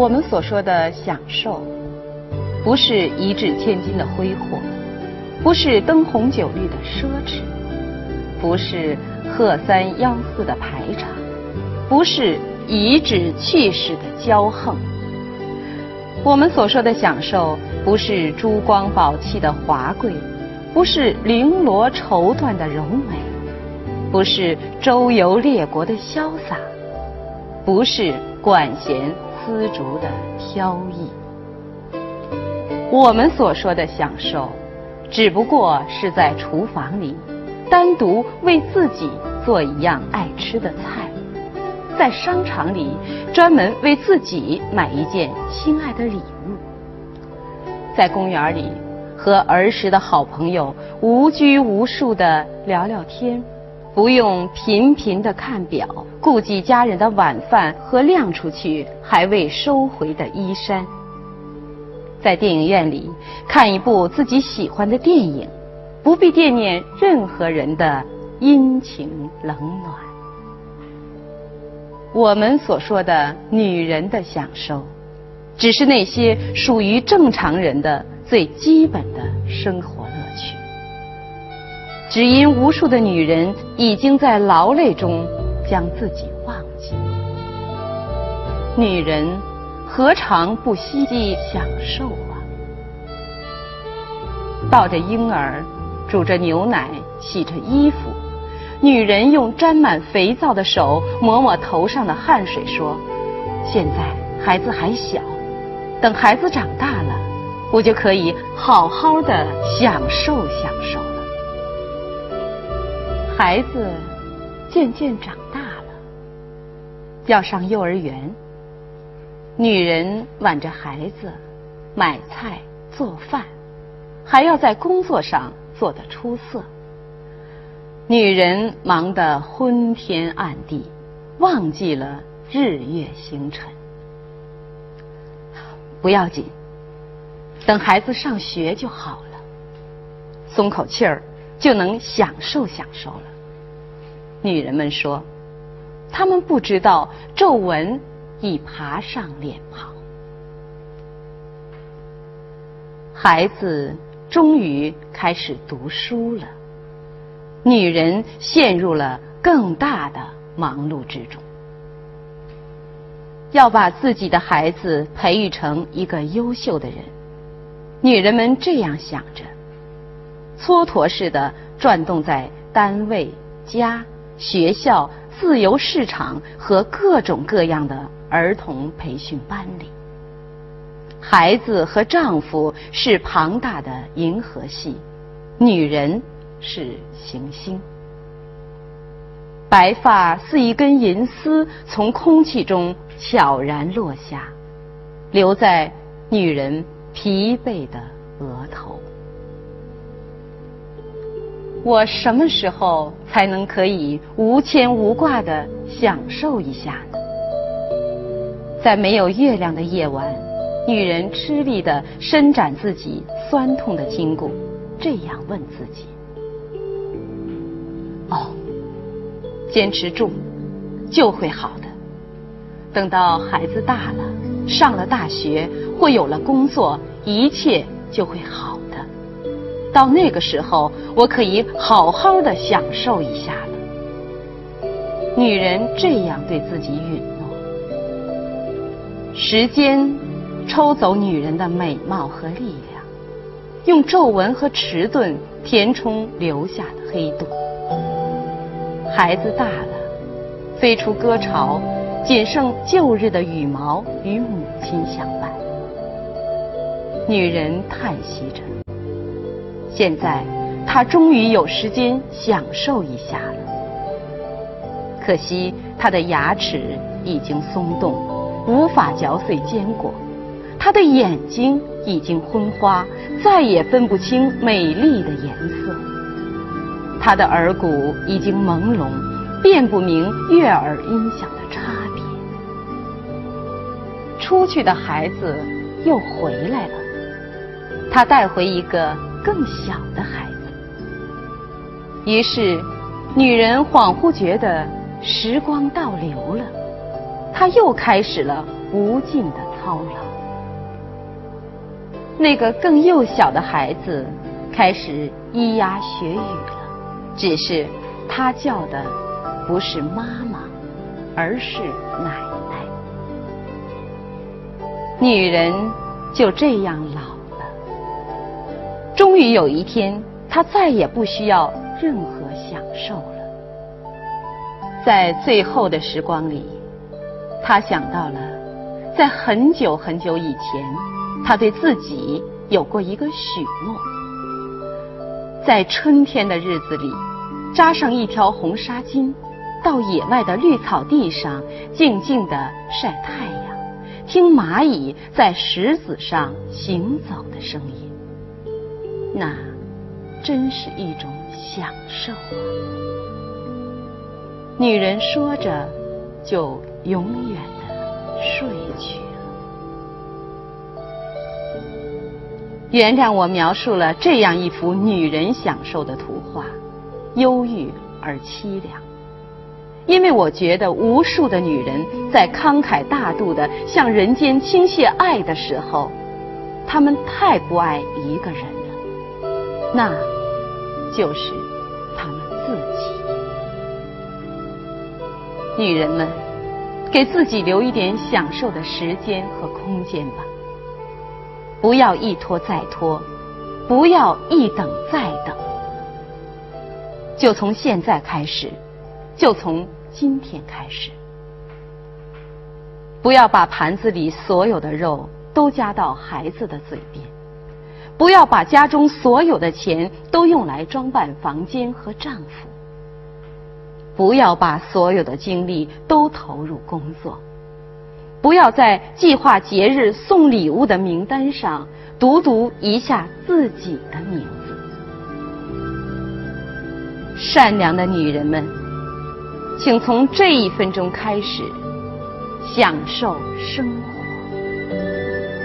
我们所说的享受，不是一掷千金的挥霍，不是灯红酒绿的奢侈，不是鹤三幺四的排场，不是颐指气使的骄横。我们所说的享受，不是珠光宝气的华贵，不是绫罗绸缎的柔美，不是周游列国的潇洒，不是管弦丝竹的飘逸。我们所说的享受，只不过是在厨房里单独为自己做一样爱吃的菜。在商场里专门为自己买一件心爱的礼物，在公园里和儿时的好朋友无拘无束的聊聊天，不用频频的看表，顾及家人的晚饭和晾出去还未收回的衣衫。在电影院里看一部自己喜欢的电影，不必惦念任何人的阴晴冷暖。我们所说的女人的享受，只是那些属于正常人的最基本的生活。只因无数的女人已经在劳累中将自己忘记。女人何尝不希冀享受啊？抱着婴儿，煮着牛奶，洗着衣服。女人用沾满肥皂的手抹抹头上的汗水，说：“现在孩子还小，等孩子长大了，我就可以好好的享受享受。”孩子渐渐长大了，要上幼儿园。女人挽着孩子，买菜做饭，还要在工作上做得出色。女人忙得昏天暗地，忘记了日月星辰。不要紧，等孩子上学就好了，松口气儿就能享受享受了。女人们说，她们不知道皱纹已爬上脸庞。孩子终于开始读书了。女人陷入了更大的忙碌之中，要把自己的孩子培育成一个优秀的人。女人们这样想着，蹉跎似的转动在单位、家、学校、自由市场和各种各样的儿童培训班里。孩子和丈夫是庞大的银河系，女人。是行星，白发似一根银丝从空气中悄然落下，留在女人疲惫的额头。我什么时候才能可以无牵无挂的享受一下呢？在没有月亮的夜晚，女人吃力的伸展自己酸痛的筋骨，这样问自己。哦，坚持住，就会好的。等到孩子大了，上了大学或有了工作，一切就会好。到那个时候，我可以好好的享受一下了。女人这样对自己允诺。时间抽走女人的美貌和力量，用皱纹和迟钝填充留下的黑洞。孩子大了，飞出歌巢，仅剩旧日的羽毛与母亲相伴。女人叹息着，现在他终于有时间享受一下了。可惜他的牙齿已经松动，无法嚼碎坚果；他的眼睛已经昏花，再也分不清美丽的颜色。他的耳骨已经朦胧，辨不明悦耳音响的差别。出去的孩子又回来了，他带回一个更小的孩子。于是，女人恍惚觉得时光倒流了，她又开始了无尽的操劳。那个更幼小的孩子开始咿呀学语了，只是他叫的不是妈妈，而是奶奶。女人就这样老，终于有一天，他再也不需要任何享受了。在最后的时光里，他想到了，在很久很久以前。他对自己有过一个许诺，在春天的日子里，扎上一条红纱巾，到野外的绿草地上静静地晒太阳，听蚂蚁在石子上行走的声音，那真是一种享受啊！女人说着，就永远的睡去。原谅我描述了这样一幅女人享受的图画，忧郁而凄凉。因为我觉得无数的女人在慷慨大度的向人间倾泻爱的时候，她们太不爱一个人，那就是他们自己。女人们，给自己留一点享受的时间和空间吧。不要一拖再拖，不要一等再等，就从现在开始，就从今天开始，不要把盘子里所有的肉都夹到孩子的嘴边，不要把家中所有的钱都用来装扮房间和丈夫，不要把所有的精力都投入工作。不要在计划节日送礼物的名单上读读一下自己的名字。善良的女人们，请从这一分钟开始享受生活。